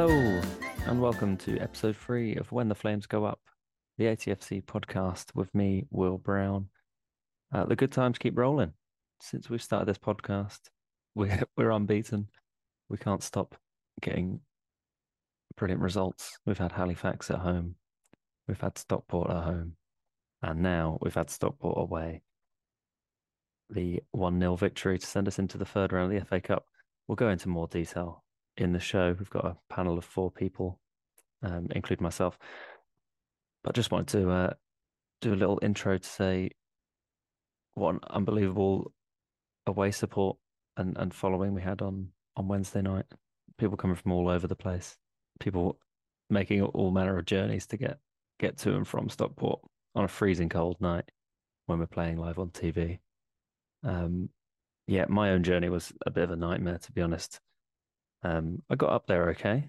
Hello, and welcome to episode three of When the Flames Go Up, the ATFC podcast with me, Will Brown. Uh, the good times keep rolling. Since we've started this podcast, we're, we're unbeaten. We can't stop getting brilliant results. We've had Halifax at home, we've had Stockport at home, and now we've had Stockport away. The 1 0 victory to send us into the third round of the FA Cup. We'll go into more detail in the show. We've got a panel of four people, um, including myself. But just wanted to uh, do a little intro to say what an unbelievable away support and, and following we had on, on Wednesday night. People coming from all over the place, people making all manner of journeys to get get to and from Stockport on a freezing cold night when we're playing live on TV. Um, yeah, my own journey was a bit of a nightmare to be honest. Um, I got up there okay.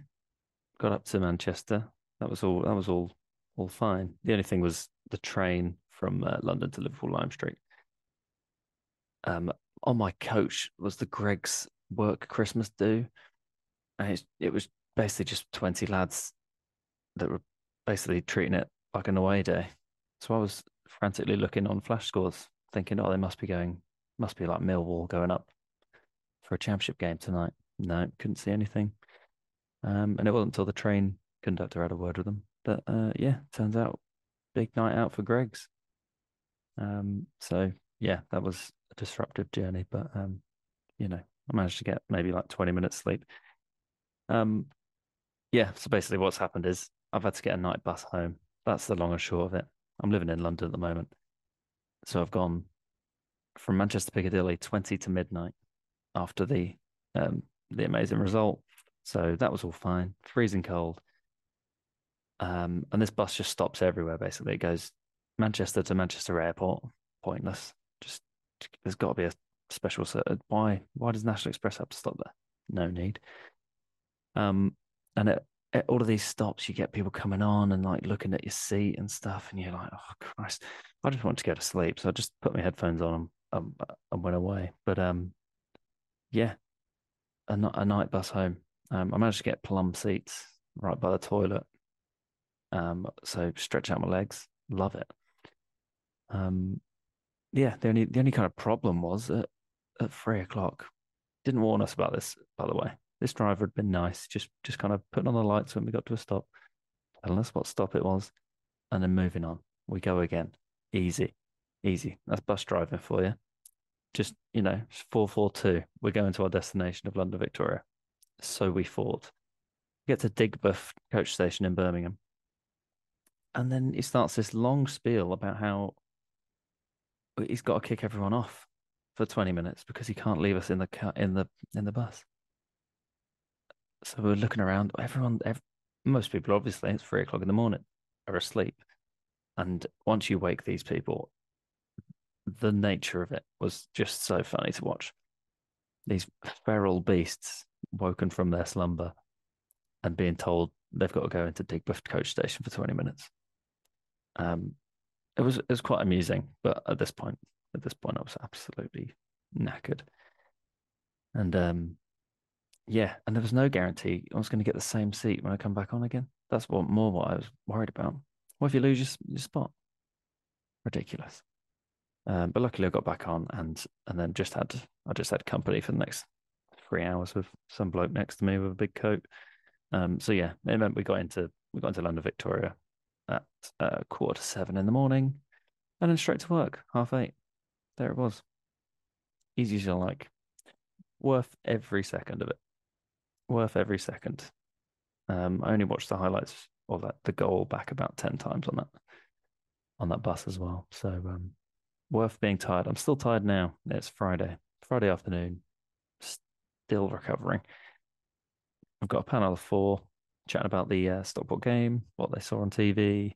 Got up to Manchester. That was all. That was all. All fine. The only thing was the train from uh, London to Liverpool Lime Street. Um, on my coach was the Greggs work Christmas do, and it, it was basically just twenty lads that were basically treating it like an away day. So I was frantically looking on flash scores, thinking, "Oh, they must be going, must be like Millwall going up for a championship game tonight." No, couldn't see anything. Um, and it wasn't until the train conductor had a word with them that, uh, yeah, turns out big night out for Greggs. Um, so yeah, that was a disruptive journey, but um, you know, I managed to get maybe like 20 minutes sleep. Um, yeah, so basically what's happened is I've had to get a night bus home. That's the long and short of it. I'm living in London at the moment. So I've gone from Manchester Piccadilly 20 to midnight after the um, the amazing result. So that was all fine. Freezing cold. Um, and this bus just stops everywhere. Basically, it goes Manchester to Manchester Airport. Pointless. Just there's got to be a special. Why? Why does National Express have to stop there? No need. Um, and at, at all of these stops, you get people coming on and like looking at your seat and stuff, and you're like, oh Christ, I just want to go to sleep. So I just put my headphones on and, um, and went away. But um, yeah, a, a night bus home. Um, I managed to get plum seats right by the toilet. Um, so stretch out my legs, love it. Um, yeah, the only the only kind of problem was at three o'clock. Didn't warn us about this, by the way. This driver had been nice, just just kind of putting on the lights when we got to a stop, telling us what stop it was, and then moving on. We go again, easy, easy. That's bus driving for you just you know 442 we're going to our destination of london victoria. So we thought get to digbeth coach station in birmingham. And then he starts this long spiel about how he's got to kick everyone off for 20 minutes because he can't leave us in the car, in the in the bus. So we're looking around everyone every, most people obviously it's three o'clock in the morning are asleep. And once you wake these people the nature of it was just so funny to watch. These feral beasts woken from their slumber and being told they've got to go into Digbeth coach station for 20 minutes. Um, it was it was quite amusing, but at this point, at this point, I was absolutely knackered. And um, yeah, and there was no guarantee I was going to get the same seat when I come back on again. That's what more what I was worried about. What if you lose your, your spot? Ridiculous. Um, but luckily, I got back on and and then just had I just had company for the next three hours with some bloke next to me with a big coat. Um, so yeah, it meant we got into we got into London Victoria at uh, quarter to seven in the morning, and then straight to work half eight. There it was. Easy as you like. Worth every second of it. Worth every second. Um, I only watched the highlights or that the goal back about ten times on that on that bus as well. So um, worth being tired. I'm still tired now. It's Friday, Friday afternoon, still recovering. I've got a panel of four chatting about the uh, Stockport game, what they saw on TV,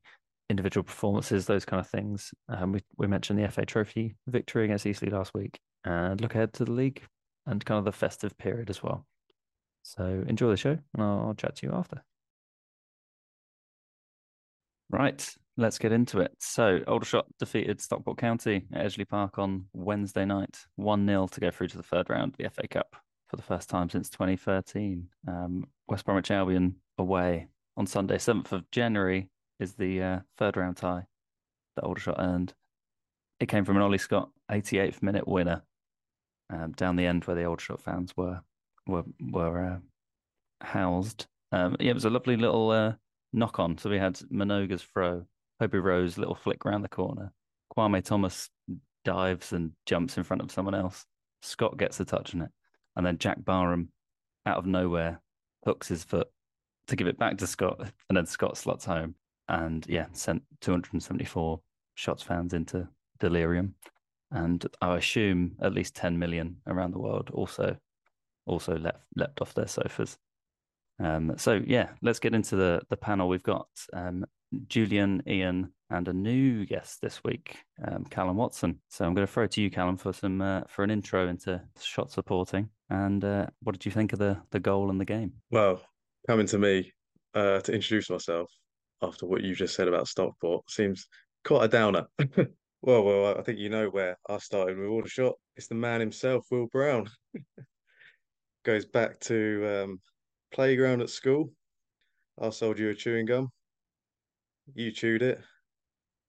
individual performances, those kind of things. Um, we we mentioned the FA Trophy victory against Eastleigh last week, and look ahead to the league and kind of the festive period as well. So enjoy the show, and I'll, I'll chat to you after. Right, let's get into it. So, Aldershot defeated Stockport County at Edgeley Park on Wednesday night, 1 0 to go through to the third round of the FA Cup for the first time since 2013. Um, West Bromwich Albion away on Sunday, 7th of January, is the uh, third round tie that Aldershot earned. It came from an Ollie Scott 88th minute winner um, down the end where the Aldershot fans were were were uh, housed. Um, yeah, it was a lovely little uh, knock on. So we had Mnoga's throw, Kobe Rowe's little flick around the corner, Kwame Thomas dives and jumps in front of someone else. Scott gets the touch on it, and then Jack Barham out of nowhere hooks his foot to give it back to Scott, and then Scott slots home and yeah, sent 274 shots fans into delirium. And I assume at least 10 million around the world also also leapt leapt off their sofas. Um, so yeah, let's get into the the panel. We've got um, Julian, Ian, and a new guest this week, um, Callum Watson. So I'm going to throw it to you, Callum, for some uh, for an intro into shot supporting. And uh, what did you think of the the goal and the game? Well, coming to me uh, to introduce myself after what you just said about Stockport seems quite a downer. well, well, I think you know where I started with Aldershot. It's the man himself, Will Brown. Goes back to um, playground at school. I sold you a chewing gum. You chewed it.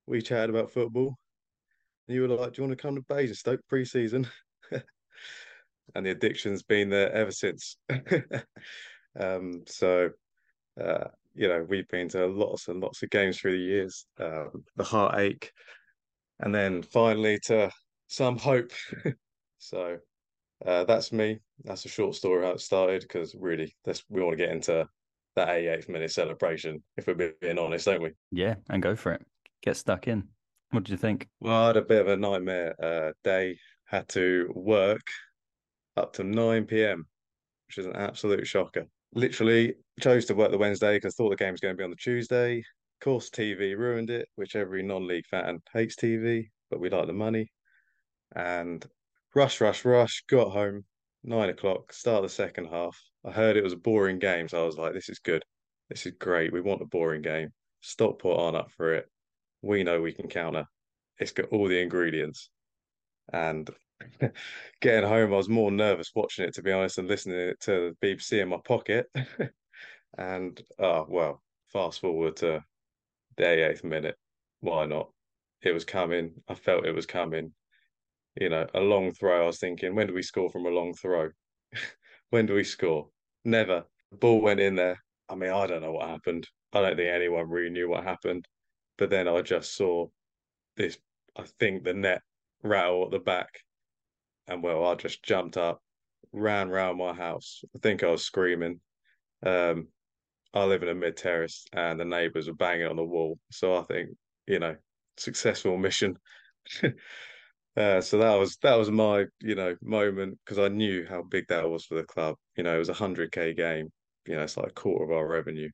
We chatted about football. And you were like, Do you want to come to Basingstoke pre season? and the addiction's been there ever since. um, so, uh, you know, we've been to lots and lots of games through the years, um, the heartache, and then finally to some hope. so, uh, that's me. That's a short story how it started because really, this we want to get into that 88th minute celebration if we're being honest, don't we? Yeah, and go for it. Get stuck in. What did you think? Well, I had a bit of a nightmare uh, day. Had to work up to 9 p.m., which is an absolute shocker. Literally chose to work the Wednesday because thought the game was going to be on the Tuesday. Of course, TV ruined it, which every non-league fan hates TV, but we like the money. And rush, rush, rush. Got home nine o'clock. Start the second half. I heard it was a boring game, so I was like, "This is good. This is great. We want a boring game. Stockport aren't up for it. We know we can counter. It's got all the ingredients." And getting home, I was more nervous watching it, to be honest, and listening to the BBC in my pocket. and oh well, fast forward to the 88th minute. Why not? It was coming. I felt it was coming you know, a long throw. I was thinking, when do we score from a long throw? when do we score? Never. The ball went in there. I mean, I don't know what happened. I don't think anyone really knew what happened. But then I just saw this, I think the net rattle at the back. And well, I just jumped up, ran round my house. I think I was screaming. Um, I live in a mid terrace and the neighbours were banging on the wall. So I think, you know, successful mission. Uh, so that was that was my you know moment because I knew how big that was for the club. You know, it was a hundred k game. You know, it's like a quarter of our revenue.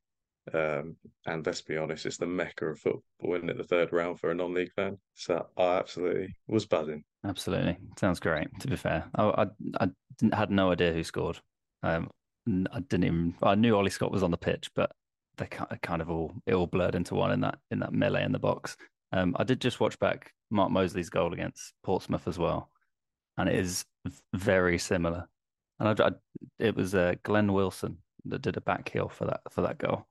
Um, and let's be honest, it's the mecca of football, isn't it? The third round for a non-league fan. So I absolutely was buzzing. Absolutely, sounds great. To be fair, I I, I had no idea who scored. Um, I didn't even. I knew Ollie Scott was on the pitch, but they kind of all it all blurred into one in that in that melee in the box. Um, I did just watch back Mark Mosley's goal against Portsmouth as well, and it is very similar. And I, I, it was uh, Glenn Wilson that did a back heel for that for that goal.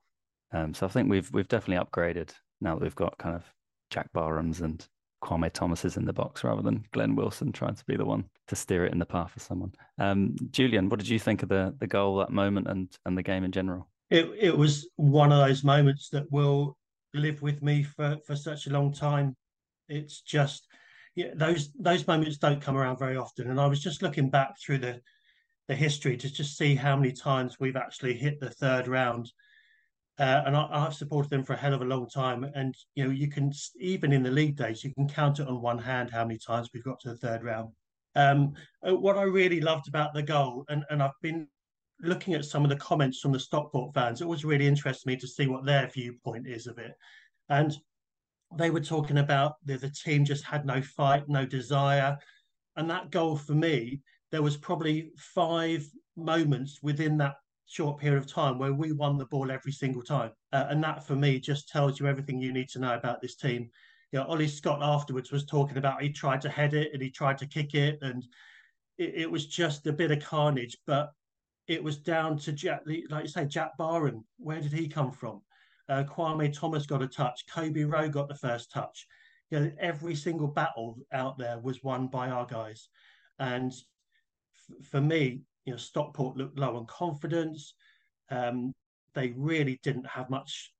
Um, so I think we've we've definitely upgraded now that we've got kind of Jack Barhams and Kwame Thomas's in the box rather than Glenn Wilson trying to be the one to steer it in the path for someone. Um, Julian, what did you think of the the goal, that moment, and and the game in general? It it was one of those moments that will live with me for for such a long time. It's just yeah, those those moments don't come around very often. And I was just looking back through the the history to just see how many times we've actually hit the third round. Uh, and I, have supported them for a hell of a long time. And you know, you can even in the league days, you can count it on one hand how many times we've got to the third round. Um, uh, what I really loved about the goal, and, and I've been looking at some of the comments from the Stockport fans, it was really interesting me to see what their viewpoint is of it. And they were talking about the, the team just had no fight, no desire. And that goal for me, there was probably five moments within that short period of time where we won the ball every single time. Uh, and that for me just tells you everything you need to know about this team. You know, Ollie Scott afterwards was talking about he tried to head it and he tried to kick it and it, it was just a bit of carnage. But it was down to Jack, like you say, Jack Barham. Where did he come from? Uh, Kwame Thomas got a touch. Kobe Rowe got the first touch. You know, every single battle out there was won by our guys. And for me, you know, Stockport looked low on confidence. Um, they really didn't have much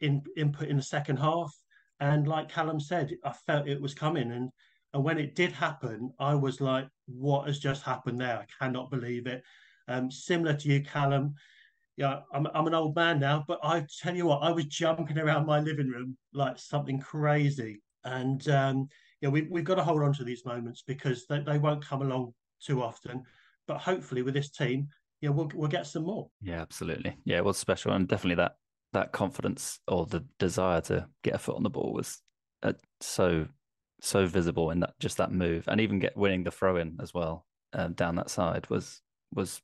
in, input in the second half. And like Callum said, I felt it was coming. And and when it did happen, I was like, what has just happened there? I cannot believe it. Um, similar to you, Callum, yeah, I'm I'm an old man now, but I tell you what, I was jumping around my living room like something crazy. And um, yeah, we we've got to hold on to these moments because they, they won't come along too often. But hopefully, with this team, yeah, we'll we'll get some more. Yeah, absolutely. Yeah, it was special, and definitely that that confidence or the desire to get a foot on the ball was uh, so so visible in that just that move, and even get winning the throw in as well um, down that side was was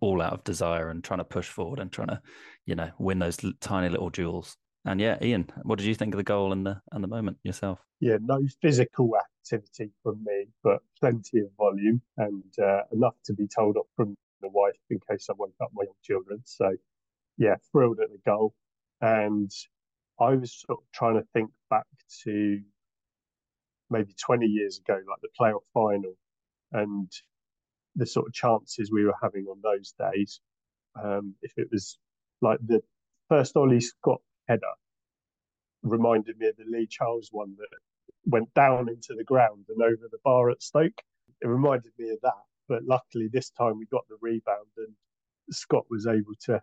all out of desire and trying to push forward and trying to, you know, win those tiny little duels. And yeah, Ian, what did you think of the goal and the and the moment yourself? Yeah, no physical activity from me, but plenty of volume and uh, enough to be told off from the wife in case I woke up my young children. So yeah, thrilled at the goal. And I was sort of trying to think back to maybe 20 years ago, like the playoff final, and the sort of chances we were having on those days. Um, if it was like the first Ollie Scott header reminded me of the Lee Charles one that went down into the ground and over the bar at Stoke. It reminded me of that. But luckily, this time we got the rebound and Scott was able to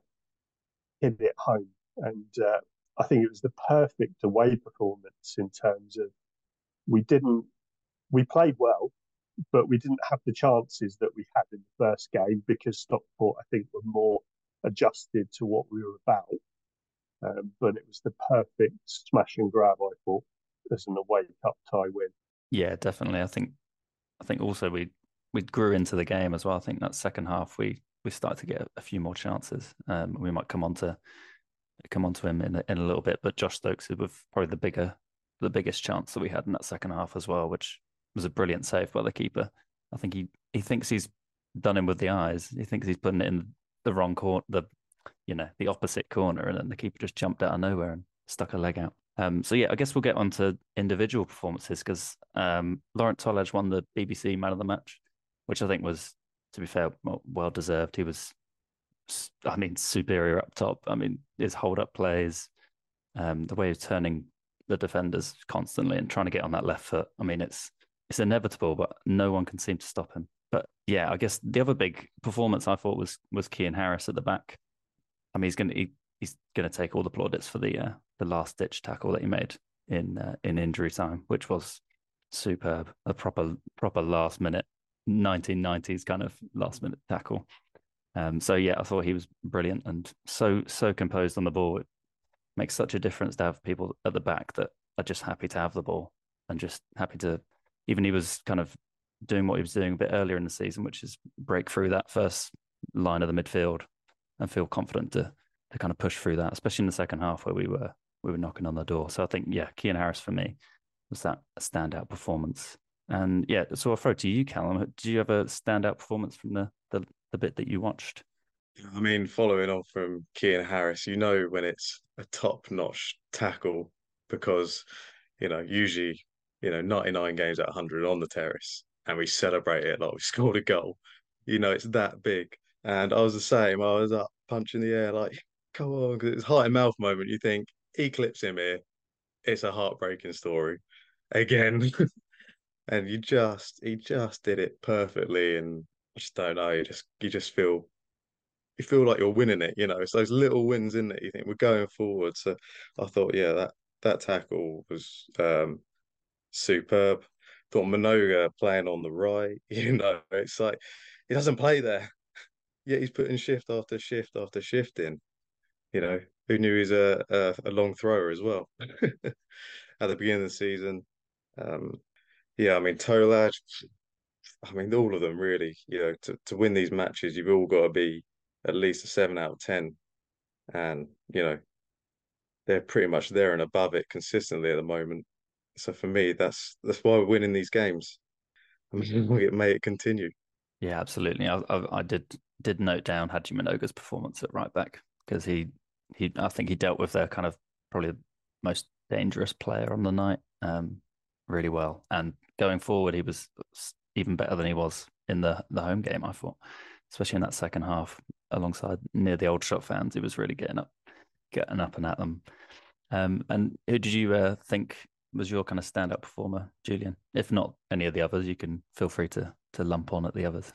hit it home. And uh, I think it was the perfect away performance in terms of we didn't, we played well, but we didn't have the chances that we had in the first game because Stockport, I think, were more adjusted to what we were about. Um, but it was the perfect smash and grab, I thought, as an away cup tie win. Yeah, definitely. I think, I think also we we grew into the game as well. I think that second half we we started to get a few more chances. Um, we might come on to come on to him in a, in a little bit, but Josh Stokes with probably the bigger the biggest chance that we had in that second half as well, which was a brilliant save by the keeper. I think he he thinks he's done him with the eyes. He thinks he's putting it in the wrong court, the you know the opposite corner, and then the keeper just jumped out of nowhere and stuck a leg out. Um, so yeah, I guess we'll get on to individual performances because um, Laurent Tolaj won the BBC Man of the Match, which I think was, to be fair, well deserved. He was, I mean, superior up top. I mean, his hold up plays, um, the way of turning the defenders constantly and trying to get on that left foot. I mean, it's it's inevitable, but no one can seem to stop him. But yeah, I guess the other big performance I thought was was Kian Harris at the back. I mean, he's gonna he, he's gonna take all the plaudits for the uh, the last ditch tackle that he made in uh, in injury time, which was superb, a proper proper last minute 1990s kind of last minute tackle. Um, so yeah, I thought he was brilliant and so so composed on the ball. It makes such a difference to have people at the back that are just happy to have the ball and just happy to even he was kind of doing what he was doing a bit earlier in the season, which is break through that first line of the midfield and feel confident to to kind of push through that, especially in the second half where we were we were knocking on the door. So I think yeah, Kian Harris for me was that standout performance. And yeah, so I'll throw it to you, Callum. Do you have a standout performance from the the, the bit that you watched? I mean, following on from Kian Harris, you know when it's a top notch tackle because you know usually you know, 99 games at 100 on the terrace and we celebrate it like we scored a goal. You know, it's that big. And I was the same. I was up punching the air like, come on, because it's heart and mouth moment. You think he clips him here. It's a heartbreaking story again. and you just, he just did it perfectly. And I just don't know. You just, you just feel, you feel like you're winning it. You know, it's those little wins in it. You think we're going forward. So I thought, yeah, that that tackle was um, superb. Thought Mnoga playing on the right, you know, it's like he doesn't play there. Yet he's putting shift after shift after shift in. You know, who knew he's a a, a long thrower as well at the beginning of the season. Um, yeah, I mean Tolaj, I mean all of them really. You know, to, to win these matches, you've all got to be at least a seven out of ten, and you know they're pretty much there and above it consistently at the moment. So for me, that's that's why we're winning these games. I mean, may it continue. Yeah, absolutely. I, I, I did did note down Haji Mnoga's performance at right back because he he I think he dealt with their kind of probably the most dangerous player on the night um, really well. And going forward, he was even better than he was in the the home game. I thought, especially in that second half, alongside near the Aldershot fans, he was really getting up, getting up and at them. Um, and who did you uh, think was your kind of standout performer, Julian? If not any of the others, you can feel free to to lump on at the others.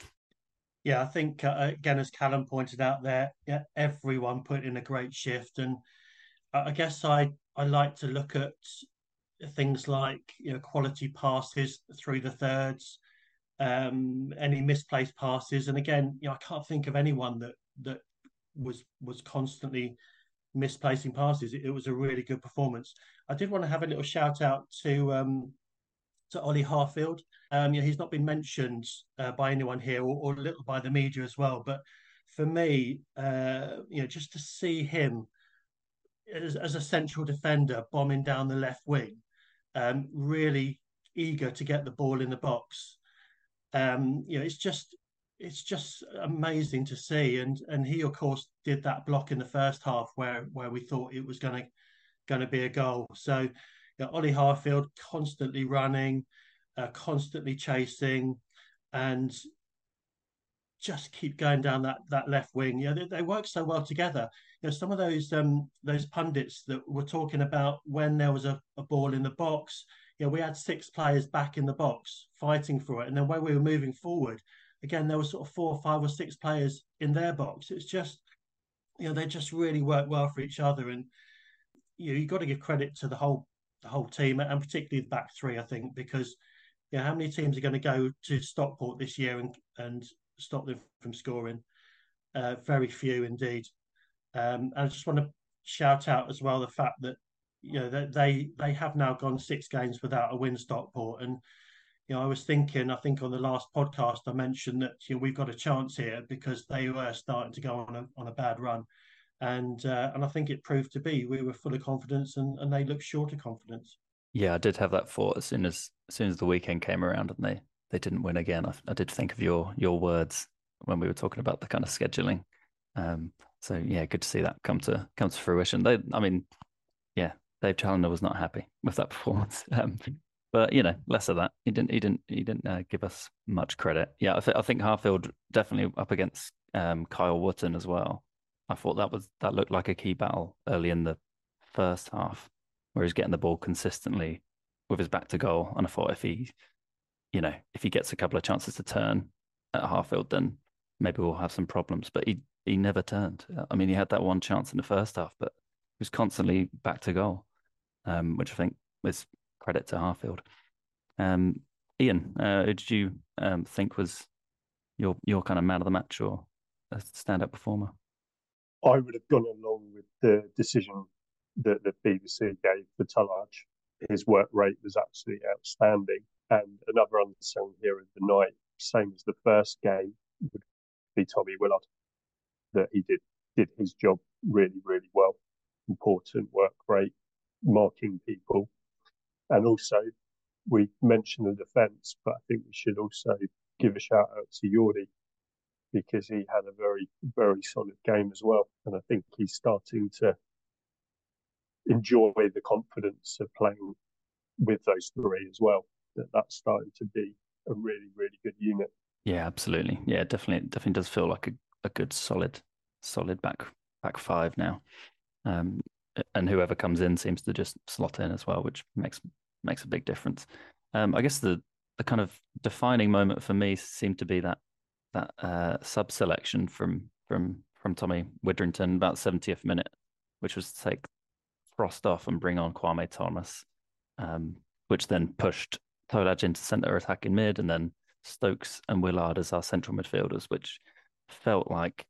Yeah, I think uh, again, as Callum pointed out there, yeah, everyone put in a great shift, and I guess I I like to look at things like you know quality passes through the thirds, um, any misplaced passes, and again, you know, I can't think of anyone that that was was constantly misplacing passes. It, it was a really good performance. I did want to have a little shout out to um, to Ollie Harfield. Um, you know, he's not been mentioned uh, by anyone here, or, or, a little by the media as well. But for me, uh, you know, just to see him as, as, a central defender bombing down the left wing, um, really eager to get the ball in the box. Um, you know, it's just it's just amazing to see. And and he of course did that block in the first half where where we thought it was going to going to be a goal. So you know, Ollie Harfield constantly running, uh, constantly chasing, and just keep going down that that left wing. You know, they, they work so well together. You know, some of those um those pundits that were talking about when there was a, a ball in the box, you know, we had six players back in the box fighting for it. And then when we were moving forward, again, there were sort of four or five or six players in their box. It's just, you know, they just really work well for each other. And you know, you've got to give credit to the whole the whole team and particularly the back three, I think, because you know, how many teams are going to go to Stockport this year and and stop them from scoring? Uh, very few indeed. Um, I just want to shout out as well the fact that you know that they they have now gone six games without a win Stockport and you know, I was thinking, I think on the last podcast, I mentioned that you know, we've got a chance here because they were starting to go on a, on a bad run. And uh, and I think it proved to be we were full of confidence and, and they looked short of confidence. Yeah, I did have that thought as soon as as soon as the weekend came around and they they didn't win again. I, I did think of your your words when we were talking about the kind of scheduling. Um, so yeah, good to see that come to come to fruition. They, I mean, yeah, Dave Challinor was not happy with that performance. Um, but you know, less of that. He didn't. He didn't. He didn't uh, give us much credit. Yeah, I, th- I think Harfield definitely up against um, Kyle Wootton as well. I thought that was that looked like a key battle early in the first half, where he's getting the ball consistently with his back to goal. And I thought if he, you know, if he gets a couple of chances to turn at Harfield, then maybe we'll have some problems. But he he never turned. I mean, he had that one chance in the first half, but he was constantly back to goal, um, which I think was credit to Harfield. Um, Ian, uh, who did you um, think was your your kind of man of the match or a stand-up performer? I would have gone along with the decision that the BBC gave for Tolaj. His work rate was absolutely outstanding. And another unsung hero of the night, same as the first game, would be Tommy Willard. That he did did his job really, really well. Important work rate, marking people, and also, we mentioned the defence, but I think we should also give a shout out to Jordi because he had a very, very solid game as well. And I think he's starting to enjoy the confidence of playing with those three as well. That that's starting to be a really, really good unit. Yeah, absolutely. Yeah, definitely, definitely does feel like a, a good, solid, solid back back five now. Um, and whoever comes in seems to just slot in as well, which makes makes a big difference. Um, I guess the the kind of defining moment for me seemed to be that that uh, sub selection from from from Tommy Widdrington about 70th minute, which was to take Frost off and bring on Kwame Thomas, um, which then pushed Tolaj into centre attacking mid, and then Stokes and Willard as our central midfielders, which felt like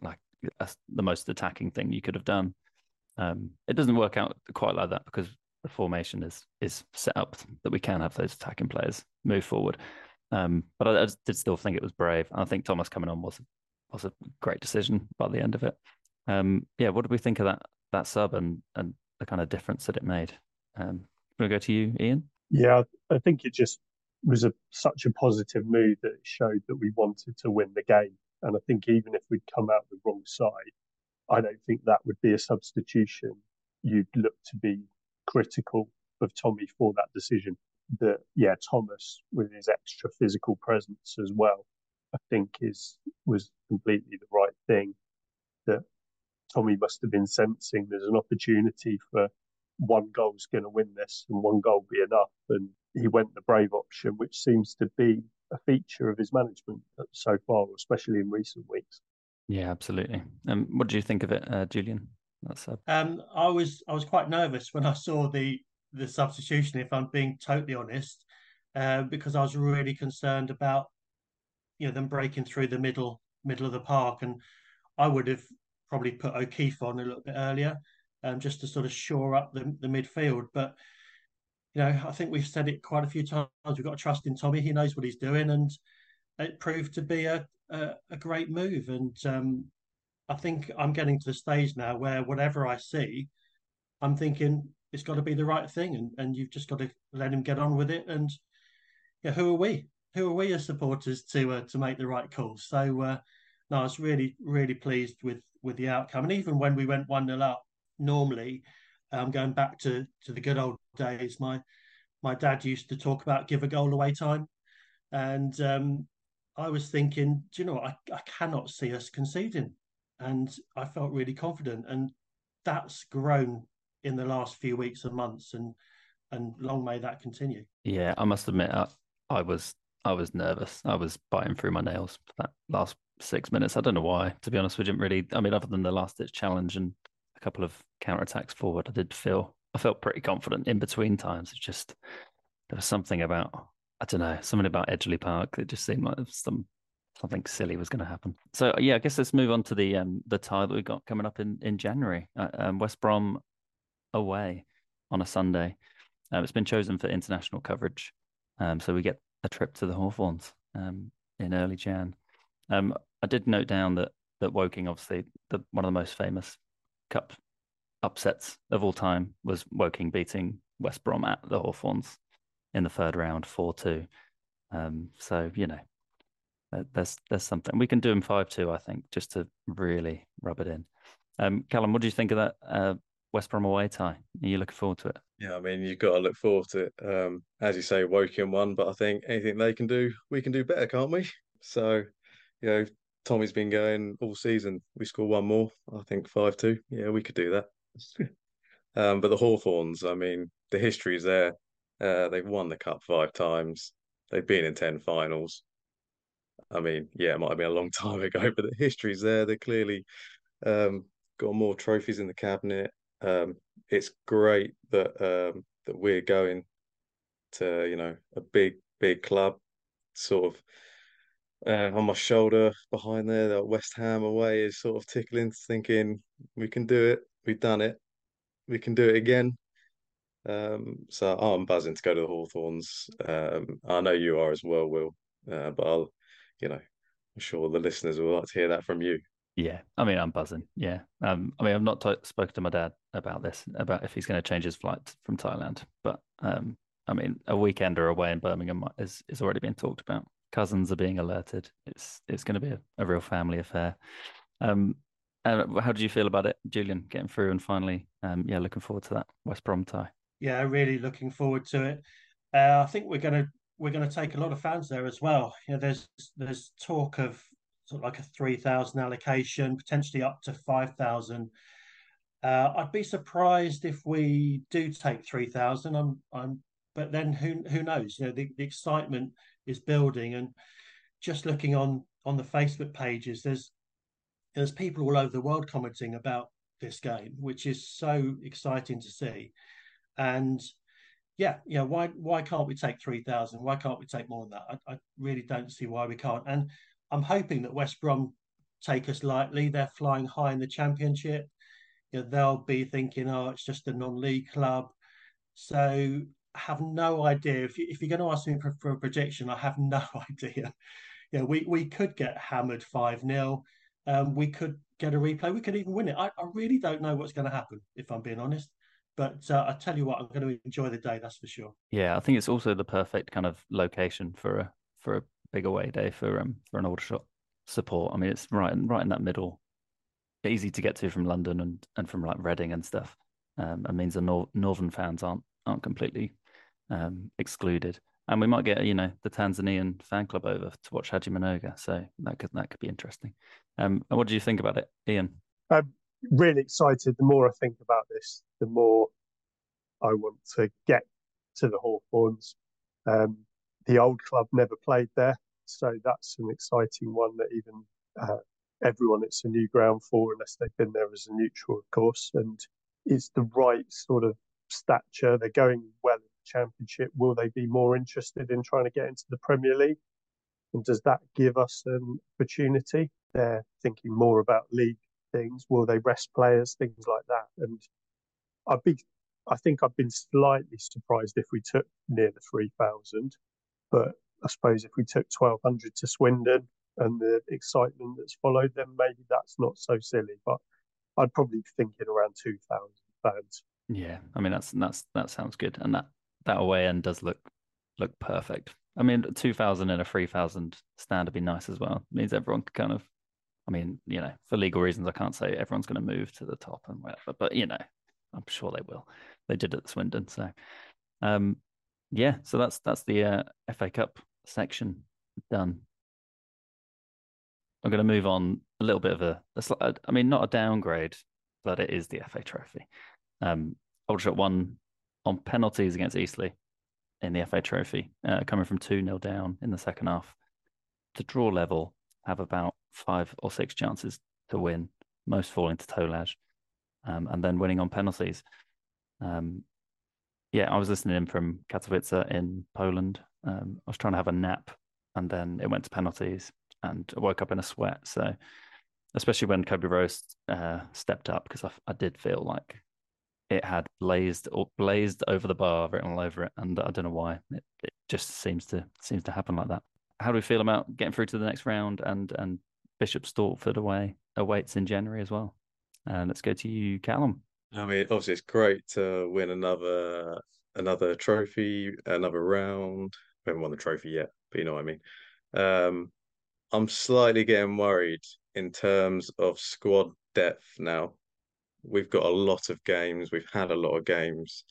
like a, the most attacking thing you could have done. Um, it doesn't work out quite like that because the formation is is set up that we can have those attacking players move forward. Um, but I, I, did still think it was brave. I think Thomas coming on was was a great decision by the end of it. Um, yeah, what did we think of that that sub and and the kind of difference that it made? Um, to go to you, Ian? Yeah, I think it just was a, such a positive mood that it showed that we wanted to win the game. And I think even if we'd come out the wrong side, I don't think that would be a substitution you'd look to be critical of Tommy for that decision. That yeah, Thomas with his extra physical presence as well, I think is was completely the right thing. That Tommy must have been sensing there's an opportunity for one goal's going to win this and one goal be enough, and he went the brave option, which seems to be a feature of his management so far, especially in recent weeks. Yeah, absolutely. Um, what do you think of it, uh, Julian? That's a... um, I was I was quite nervous when I saw the the substitution. If I'm being totally honest, uh, because I was really concerned about you know them breaking through the middle middle of the park, and I would have probably put O'Keefe on a little bit earlier, um, just to sort of shore up the, the midfield. But you know, I think we've said it quite a few times. We've got to trust in Tommy. He knows what he's doing, and it proved to be a a, a great move. And um, I think I'm getting to the stage now where whatever I see, I'm thinking it's got to be the right thing, and, and you've just got to let him get on with it. And yeah, who are we? Who are we as supporters to uh, to make the right calls? So uh, no, I was really really pleased with with the outcome. And even when we went one 0 up, normally, um, going back to to the good old days, my my dad used to talk about give a goal away time, and um, I was thinking, do you know, I, I cannot see us conceding and I felt really confident. And that's grown in the last few weeks and months, and and long may that continue. Yeah, I must admit, I, I was I was nervous. I was biting through my nails for that last six minutes. I don't know why. To be honest, we didn't really. I mean, other than the last ditch challenge and a couple of counter attacks forward, I did feel I felt pretty confident in between times. It's just there was something about I don't know something about Edgeley Park. that just seemed like some something silly was going to happen. So yeah, I guess let's move on to the um, the tie that we've got coming up in in January. Uh, um, West Brom away on a Sunday. Um, it's been chosen for international coverage, um, so we get a trip to the Hawthorns um, in early Jan. I did note down that that Woking, obviously, the one of the most famous cup upsets of all time was Woking beating West Brom at the Hawthorns in the third round, four two. Um, so you know there's there's something we can do in five two, I think, just to really rub it in. Um, Callum, what do you think of that uh, West Brom away tie? Are you looking forward to it? Yeah, I mean, you've got to look forward to it. Um, as you say, Woking won, but I think anything they can do, we can do better, can't we? So, you know, Tommy's been going all season. We score one more, I think five two. Yeah, we could do that. um, but the Hawthorns, I mean, the history is there. Uh, they've won the cup five times. They've been in ten finals. I mean, yeah, it might have been a long time ago, but the history's there. They're clearly um, got more trophies in the cabinet. Um, it's great that um, that we're going to, you know, a big, big club, sort of uh, on my shoulder behind there. That West Ham away is sort of tickling, thinking we can do it. We've done it. We can do it again. Um, so I'm buzzing to go to the Hawthorns. Um, I know you are as well, Will. Uh, but I'll you know, I'm sure the listeners will like to hear that from you. Yeah, I mean, I'm buzzing. Yeah, um, I mean, I've not t- spoken to my dad about this, about if he's going to change his flight from Thailand, but um, I mean, a weekend or away in Birmingham is is already being talked about. Cousins are being alerted. It's it's going to be a, a real family affair. Um, uh, how did you feel about it, Julian, getting through and finally, um, yeah, looking forward to that West Brom tie? Yeah, really looking forward to it. Uh, I think we're going to we're going to take a lot of fans there as well. You know, there's there's talk of sort of like a three thousand allocation, potentially up to five thousand. Uh, I'd be surprised if we do take three thousand. I'm, I'm, but then who who knows? You know, the, the excitement is building, and just looking on on the Facebook pages, there's there's people all over the world commenting about this game, which is so exciting to see. And yeah, yeah. Why why can't we take three thousand? Why can't we take more than that? I, I, really don't see why we can't. And I'm hoping that West Brom take us lightly. They're flying high in the championship. You know, they'll be thinking, oh, it's just a non-league club. So have no idea. If, you, you're going to ask me for, for a projection, I have no idea. Yeah, we, we could get hammered 5 0. Um, we could get a replay. We could even win it. I, I really don't know what's going to happen, if I'm being honest. but uh, I tell you what, I'm going to enjoy the day. That's for sure. Yeah, I think it's also the perfect kind of location for a for a big away day for um for an Aldershot support. I mean, it's right right in that middle, easy to get to from London and and from like Reading and stuff. Um, it means the nor- northern fans aren't aren't completely um, excluded. And we might get, you know, the Tanzanian fan club over to watch Haji Mnoga. So that could that could be interesting. Um, what do you think about it, Ian? I'm really excited. The more I think about this, the more I want to get to the Hawthorns. Um, the old club never played there, so that's an exciting one that even uh, everyone it's a new ground for, unless they've been there as a neutral, of course. And it's the right sort of stature. They're going well in the Championship. Will they be more interested in trying to get into the Premier League? And does that give us an opportunity? They're thinking more about league things. Will they rest players? Things like that. And I'd be, I think I've been slightly surprised if we took near the 3,000. But I suppose if we took 1,200 to Swindon and the excitement that's followed, then maybe that's not so silly. But I'd probably be thinking around 2,000 fans. Yeah, I mean that's that's that sounds good, and that that away end does look look perfect. I mean, two thousand and a three thousand stand would be nice as well. It means everyone can kind of, I mean, you know, for legal reasons, I can't say everyone's going to move to the top and whatever, but you know, I'm sure they will. They did at Swindon, so um, yeah. So that's that's the uh, FA Cup section done. I'm going to move on a little bit of a, a, I mean, not a downgrade, but it is the FA Trophy. Um, Aldershot won on penalties against Eastleigh in the FA Trophy, uh, coming from 2 0 down in the second half. To draw level, have about five or six chances to win, most falling to Tolaj, um, and then winning on penalties. Um, yeah, I was listening in from Katowice in Poland. Um, I was trying to have a nap, and then it went to penalties, and I woke up in a sweat. So, especially when Kobe Rowe uh, stepped up, because I, I did feel like it had blazed or blazed over the bar written all over it, and I don't know why. It, it just seems to seems to happen like that. How do we feel about getting through to the next round and and Bishop Stortford away awaits in January as well? And uh, let's go to you, Callum. I mean, obviously, it's great to win another another trophy, another round. We haven't won the trophy yet, but you know what I mean. Um, I'm slightly getting worried in terms of squad depth now we've got a lot of games. We've had a lot of games.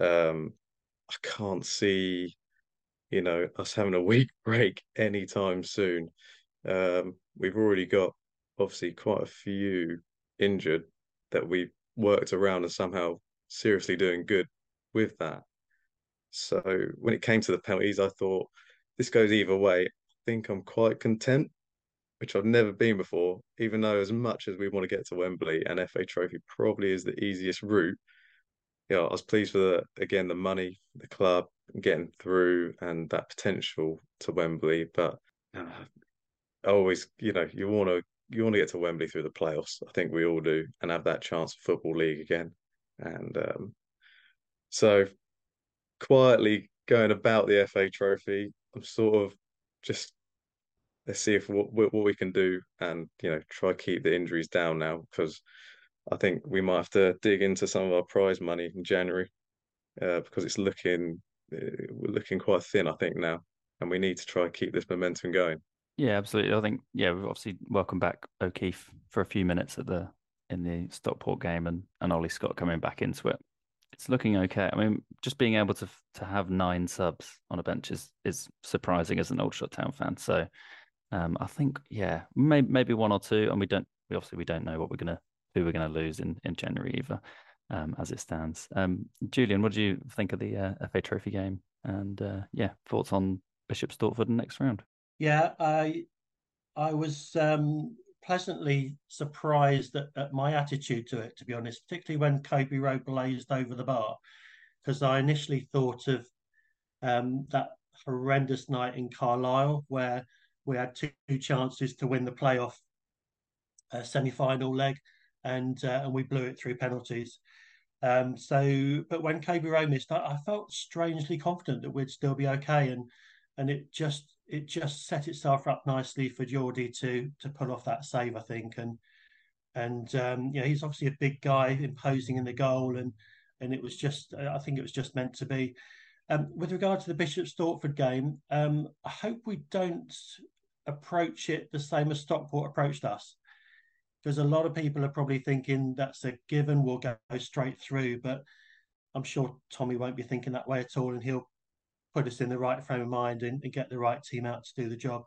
Um, I can't see, you know, us having a week break anytime soon. Um, we've already got obviously quite a few injured that we've worked around and somehow seriously doing good with that. So when it came to the penalties, I thought this goes either way. I think I'm quite content which I've never been before, even though as much as we want to get to Wembley and FA Trophy probably is the easiest route. Yeah, you know, I was pleased for the again the money, the club getting through and that potential to Wembley. But uh, always, you know, you want to you want to get to Wembley through the playoffs. I think we all do, and have that chance for football league again. And um, so, quietly going about the FA Trophy, I'm sort of just let's see if what what we can do and you know try keep the injuries down now because I think we might have to dig into some of our prize money in January uh, because it's looking uh, we're looking quite thin I think now and we need to try and keep this momentum going. Yeah, absolutely. I think yeah, we've obviously welcomed back O'Keefe for a few minutes at the in the Stockport game and and Ollie Scott coming back into it. It's looking okay. I mean, just being able to to have nine subs on a bench is is surprising as an Aldershot Town fan. So um, I think yeah, maybe maybe one or two, and we don't. We obviously we don't know what we're gonna who we're gonna lose in in January either, um, as it stands. Um, Julian, what do you think of the uh, FA Trophy game? And uh, yeah, thoughts on Bishop Stortford in next round? Yeah, I I was um, pleasantly surprised at, at, my attitude to it, to be honest, particularly when Kobe Rowe blazed over the bar, because I initially thought of um, that horrendous night in Carlisle where we had two, chances to win the playoff uh, semi-final leg, and uh, and we blew it through penalties. Um, so, but when Kobe Rowe missed, I, I, felt strangely confident that we'd still be okay, and and it just it just set itself up nicely for Jordi to to pull off that save, I think, and and um, you know he's obviously a big guy, imposing in the goal, and and it was just I think it was just meant to be. Um, with regard to the Bishop Stortford game, um, I hope we don't approach it the same as Stockport approached us, because a lot of people are probably thinking that's a given, we'll go straight through. But I'm sure Tommy won't be thinking that way at all, and he'll put us in the right frame of mind and, and get the right team out to do the job.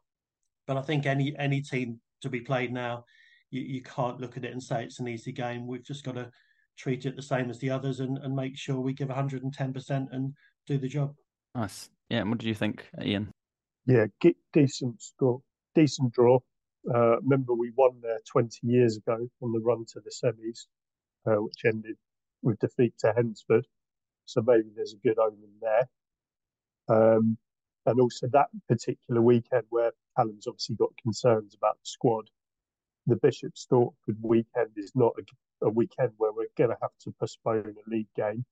But I think any any team to be played now, you, you can't look at it and say it's an easy game. We've just got to treat it the same as the others and, and make sure we give 110% and do the job. Nice. Yeah. And what do you think, Ian? Yeah, decent score, decent draw. Uh, remember, we won there 20 years ago on the run to the semis, uh, which ended with defeat to Hednesford. So maybe there's a good omen there. Um, and also that particular weekend where Callum's obviously got concerns about the squad, the Bishop Stortford weekend is not a, a weekend where we're going to have to postpone a league game.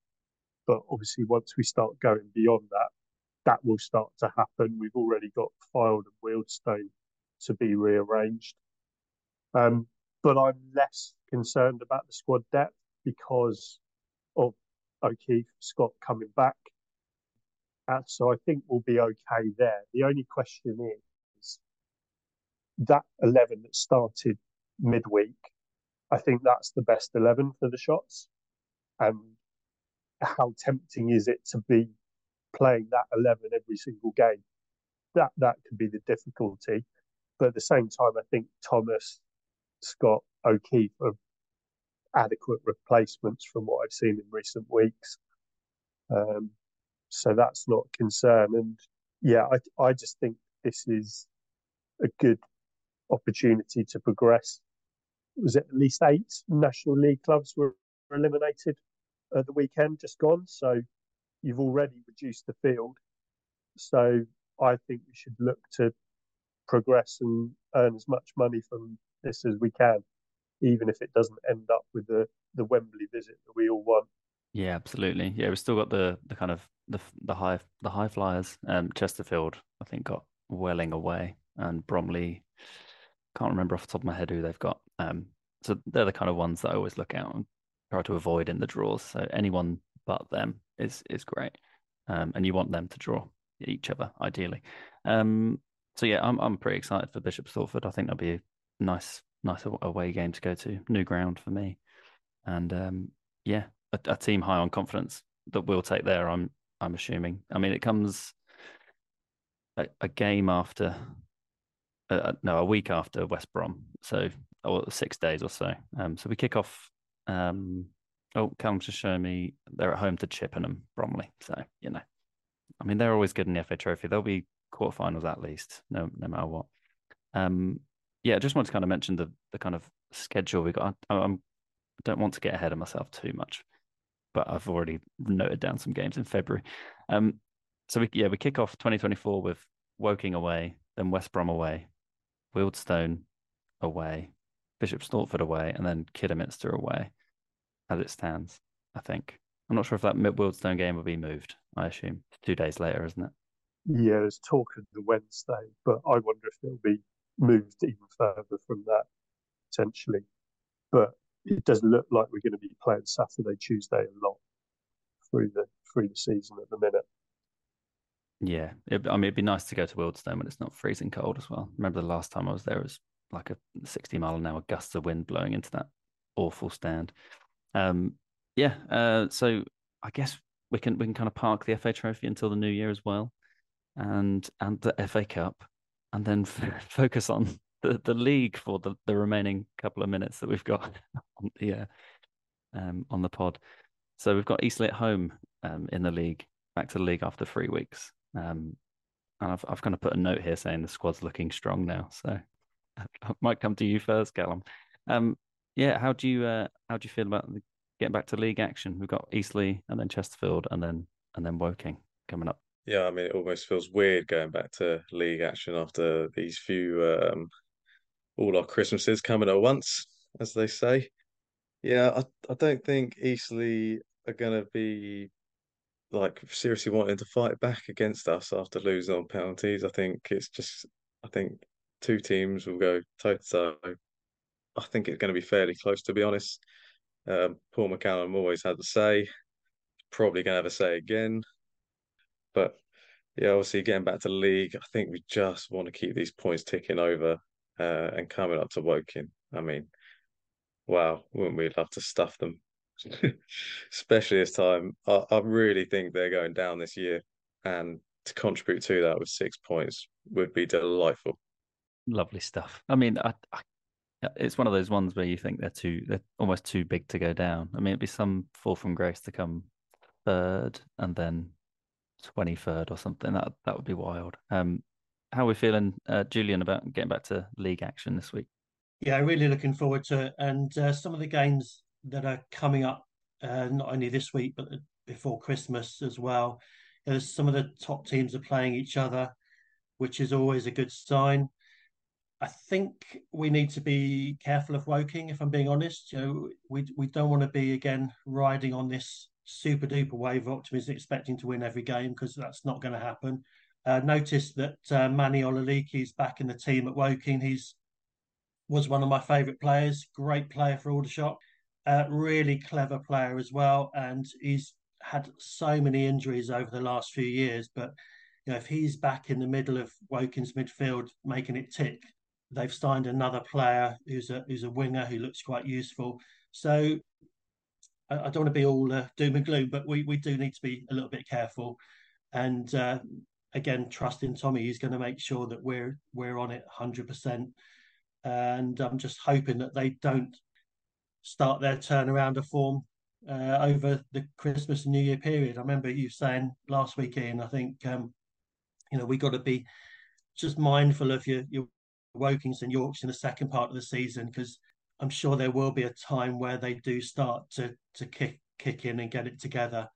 But obviously, once we start going beyond that, that will start to happen. We've already got Fylde and Wealdstone to be rearranged. Um, but I'm less concerned about the squad depth because of O'Keefe, Scott coming back. Uh, so I think we'll be okay there. The only question is that 11 that started midweek, I think that's the best 11 for the shots. And how tempting is it to be playing that 11 every single game? That, that could be the difficulty. But at the same time, I think Thomas, Scott, O'Keefe are adequate replacements from what I've seen in recent weeks. Um, so that's not a concern. And yeah, I, I just think this is a good opportunity to progress. Was it at least eight National League clubs were eliminated at the weekend just gone? So you've already reduced the field. So I think we should look to progress and earn as much money from this as we can, even if it doesn't end up with the, the Wembley visit that we all want. Yeah, absolutely. Yeah, we've still got the the kind of the the high the high flyers. Um, Chesterfield, I think, got Welling away, and Bromley. Can't remember off the top of my head who they've got. Um, so they're the kind of ones that I always look out and try to avoid in the draws. So anyone but them is is great, um, and you want them to draw each other ideally. Um, so yeah, I'm I'm pretty excited for Bishop Stortford. I think that'll be a nice nice away game to go to, new ground for me, and um, yeah, a, a team high on confidence that we'll take there. I'm I'm assuming. I mean, it comes a, a game after, uh, no, a week after West Brom, so or six days or so. Um, so we kick off. Um, oh, Callum's just showing me they're at home to Chippenham, Bromley. So you know, I mean, they're always good in the FA Trophy. They'll be quarterfinals at least, no no matter what. Um, yeah, I just want to kind of mention the the kind of schedule we got. I, I'm I don't want to get ahead of myself too much but I've already noted down some games in February. Um, so we, yeah, we kick off 2024 with Woking away, then West Brom away, Wealdstone away, Bishop Stortford away, and then Kidderminster away, as it stands. I think I'm not sure if that Wealdstone game will be moved. I assume it's two days later, isn't it? Yeah, there's talk of the Wednesday, but I wonder if it'll be moved even further from that potentially. But it doesn't look like we're going to be playing Saturday, Tuesday a lot through the through the season at the minute. Yeah, it, I mean, it'd be nice to go to Wealdstone when it's not freezing cold as well. Remember the last time I was there, it was like a 60 mile an hour gusts of wind blowing into that awful stand. Um, yeah, uh, so I guess we can we can kind of park the FA Trophy until the new year as well, and and the FA Cup, and then f- focus on the, the league for the, the remaining couple of minutes that we've got on the uh, um, on the pod. So we've got Eastleigh at home um, in the league, back to the league after three weeks. Um, and I've I've kind of put a note here saying the squad's looking strong now. So I might come to you first, Callum. Um, yeah, how do you uh, how do you feel about getting back to league action? We've got Eastleigh and then Chesterfield and then and then Woking coming up. Yeah, I mean, it almost feels weird going back to league action after these few um, all our Christmases coming at once, as they say. Yeah, I, I don't think Eastleigh are going to be like seriously wanting to fight back against us after losing on penalties. I think it's just, I think two teams will go toe to toe. I think it's going to be fairly close, to be honest. Um, Paul McCallum always had to say probably going to have a say again. But yeah, obviously getting back to the league, I think we just want to keep these points ticking over uh, and coming up to Woking. I mean, wow, wouldn't we love to stuff them? Especially this time. I, I really think they're going down this year. And to contribute to that with six points would be delightful. Lovely stuff. I mean, I, I, it's one of those ones where you think they're too, they're almost too big to go down. I mean, it'd be some fall from grace to come third and then 23rd or something. That that would be wild. Um, how are we feeling, uh, Julian, about getting back to league action this week? Yeah, really looking forward to it. And uh, some of the games that are coming up, uh, not only this week, but before Christmas as well. There's some of the top teams are playing each other, which is always a good sign. I think we need to be careful of Woking, if I'm being honest. You know, we we don't want to be again riding on this super duper wave of optimism, expecting to win every game because that's not going to happen. Uh, noticed that uh, Manny Oyeleke is back in the team at Woking. He's was one of my favourite players. Great player for Aldershot. Uh, really clever player as well, and he's had so many injuries over the last few years. But you know, if he's back in the middle of Woking's midfield, making it tick, they've signed another player who's a who's a winger who looks quite useful. So I, I don't want to be all uh, doom and gloom, but we we do need to be a little bit careful. And uh, again, trusting Tommy, he's going to make sure that we're we're on it 100%. And I'm just hoping that they don't start their turnaround of form uh, over the Christmas and New Year period. I remember you saying last weekend. I think um, you know we got to be just mindful of your your Wokings and Yorks in the second part of the season because I'm sure there will be a time where they do start to to kick kick in and get it together.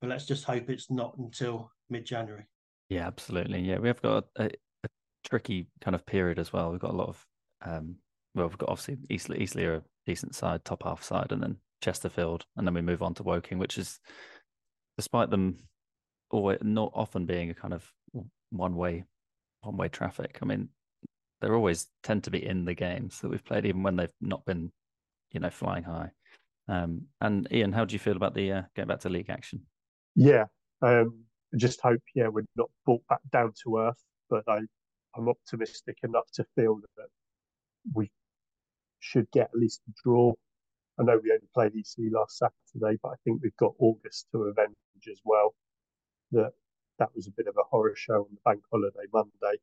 But let's just hope it's not until mid January. Yeah, absolutely. Yeah, we have got a, a, tricky kind of period as well. We've got a lot of um, well, we've got obviously Eastleigh, Eastleigh are a decent side, top half side, and then Chesterfield, and then we move on to Woking, which is, despite them always not often being a kind of one way, one way traffic. I mean, they're always tend to be in the games that we've played, even when they've not been, you know, flying high. Um, and Ian, how do you feel about the uh, getting back to league action? Yeah, um, just hope yeah we're not brought back down to earth, but I I'm optimistic enough to feel that we should get at least a draw. I know we only played Eastleigh last Saturday, but I think we've got August to avenge as well. That that was a bit of a horror show on the bank holiday Monday,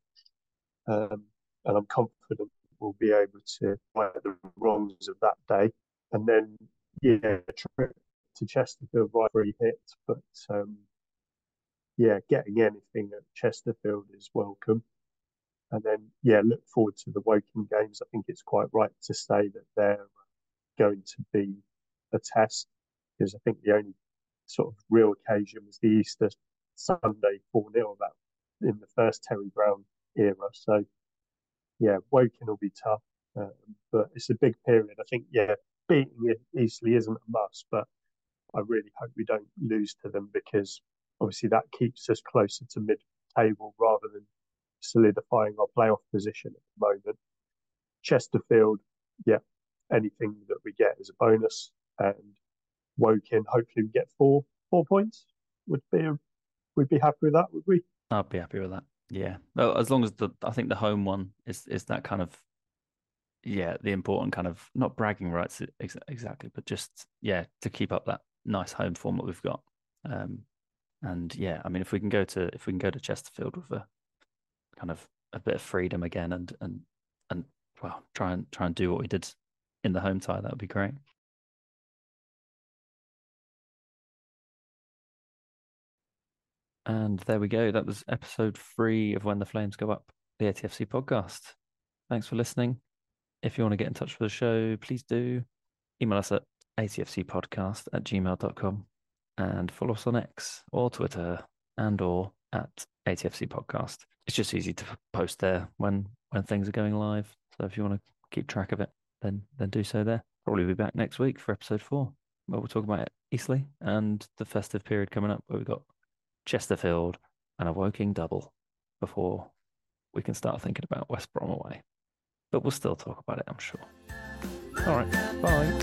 um, and I'm confident we'll be able to right the wrongs of that day. And then, yeah, trip to Chesterfield right where he hit, but um, yeah, getting anything at Chesterfield is welcome. And then, yeah, look forward to the Woking games. I think it's quite right to say that they're going to be a test because I think the only sort of real occasion was the Easter Sunday 4 0 that in the first Terry Brown era. So, yeah, Woking will be tough, um, but it's a big period. I think, yeah, beating Eastleigh isn't a must, but I really hope we don't lose to them because obviously that keeps us closer to mid table rather than solidifying our playoff position at the moment. Chesterfield, yeah, anything that we get is a bonus. And Woking, hopefully we get four four points. Would be a, we'd be happy with that, would we? I'd be happy with that. Yeah, as long as the I think the home one is is that kind of yeah the important kind of not bragging rights ex- exactly, but just yeah to keep up that nice home form that we've got. Um, and yeah, I mean if we can go to if we can go to Chesterfield with a kind of a bit of freedom again and and and well try and try and do what we did in the home tie that would be great and there we go. That was episode three of when the flames go up the atfc podcast. Thanks for listening. If you want to get in touch with the show please do. Email us at atfcpodcast at gmail.com and follow us on x or twitter and or at atfc podcast. It's just easy to post there when when things are going live. So if you want to keep track of it, then then do so there. Probably be back next week for episode four, where we'll talk about Eastleigh and the festive period coming up, where we've got Chesterfield and a Woking double before we can start thinking about West Brom away. But we'll still talk about it, I'm sure. All right, bye.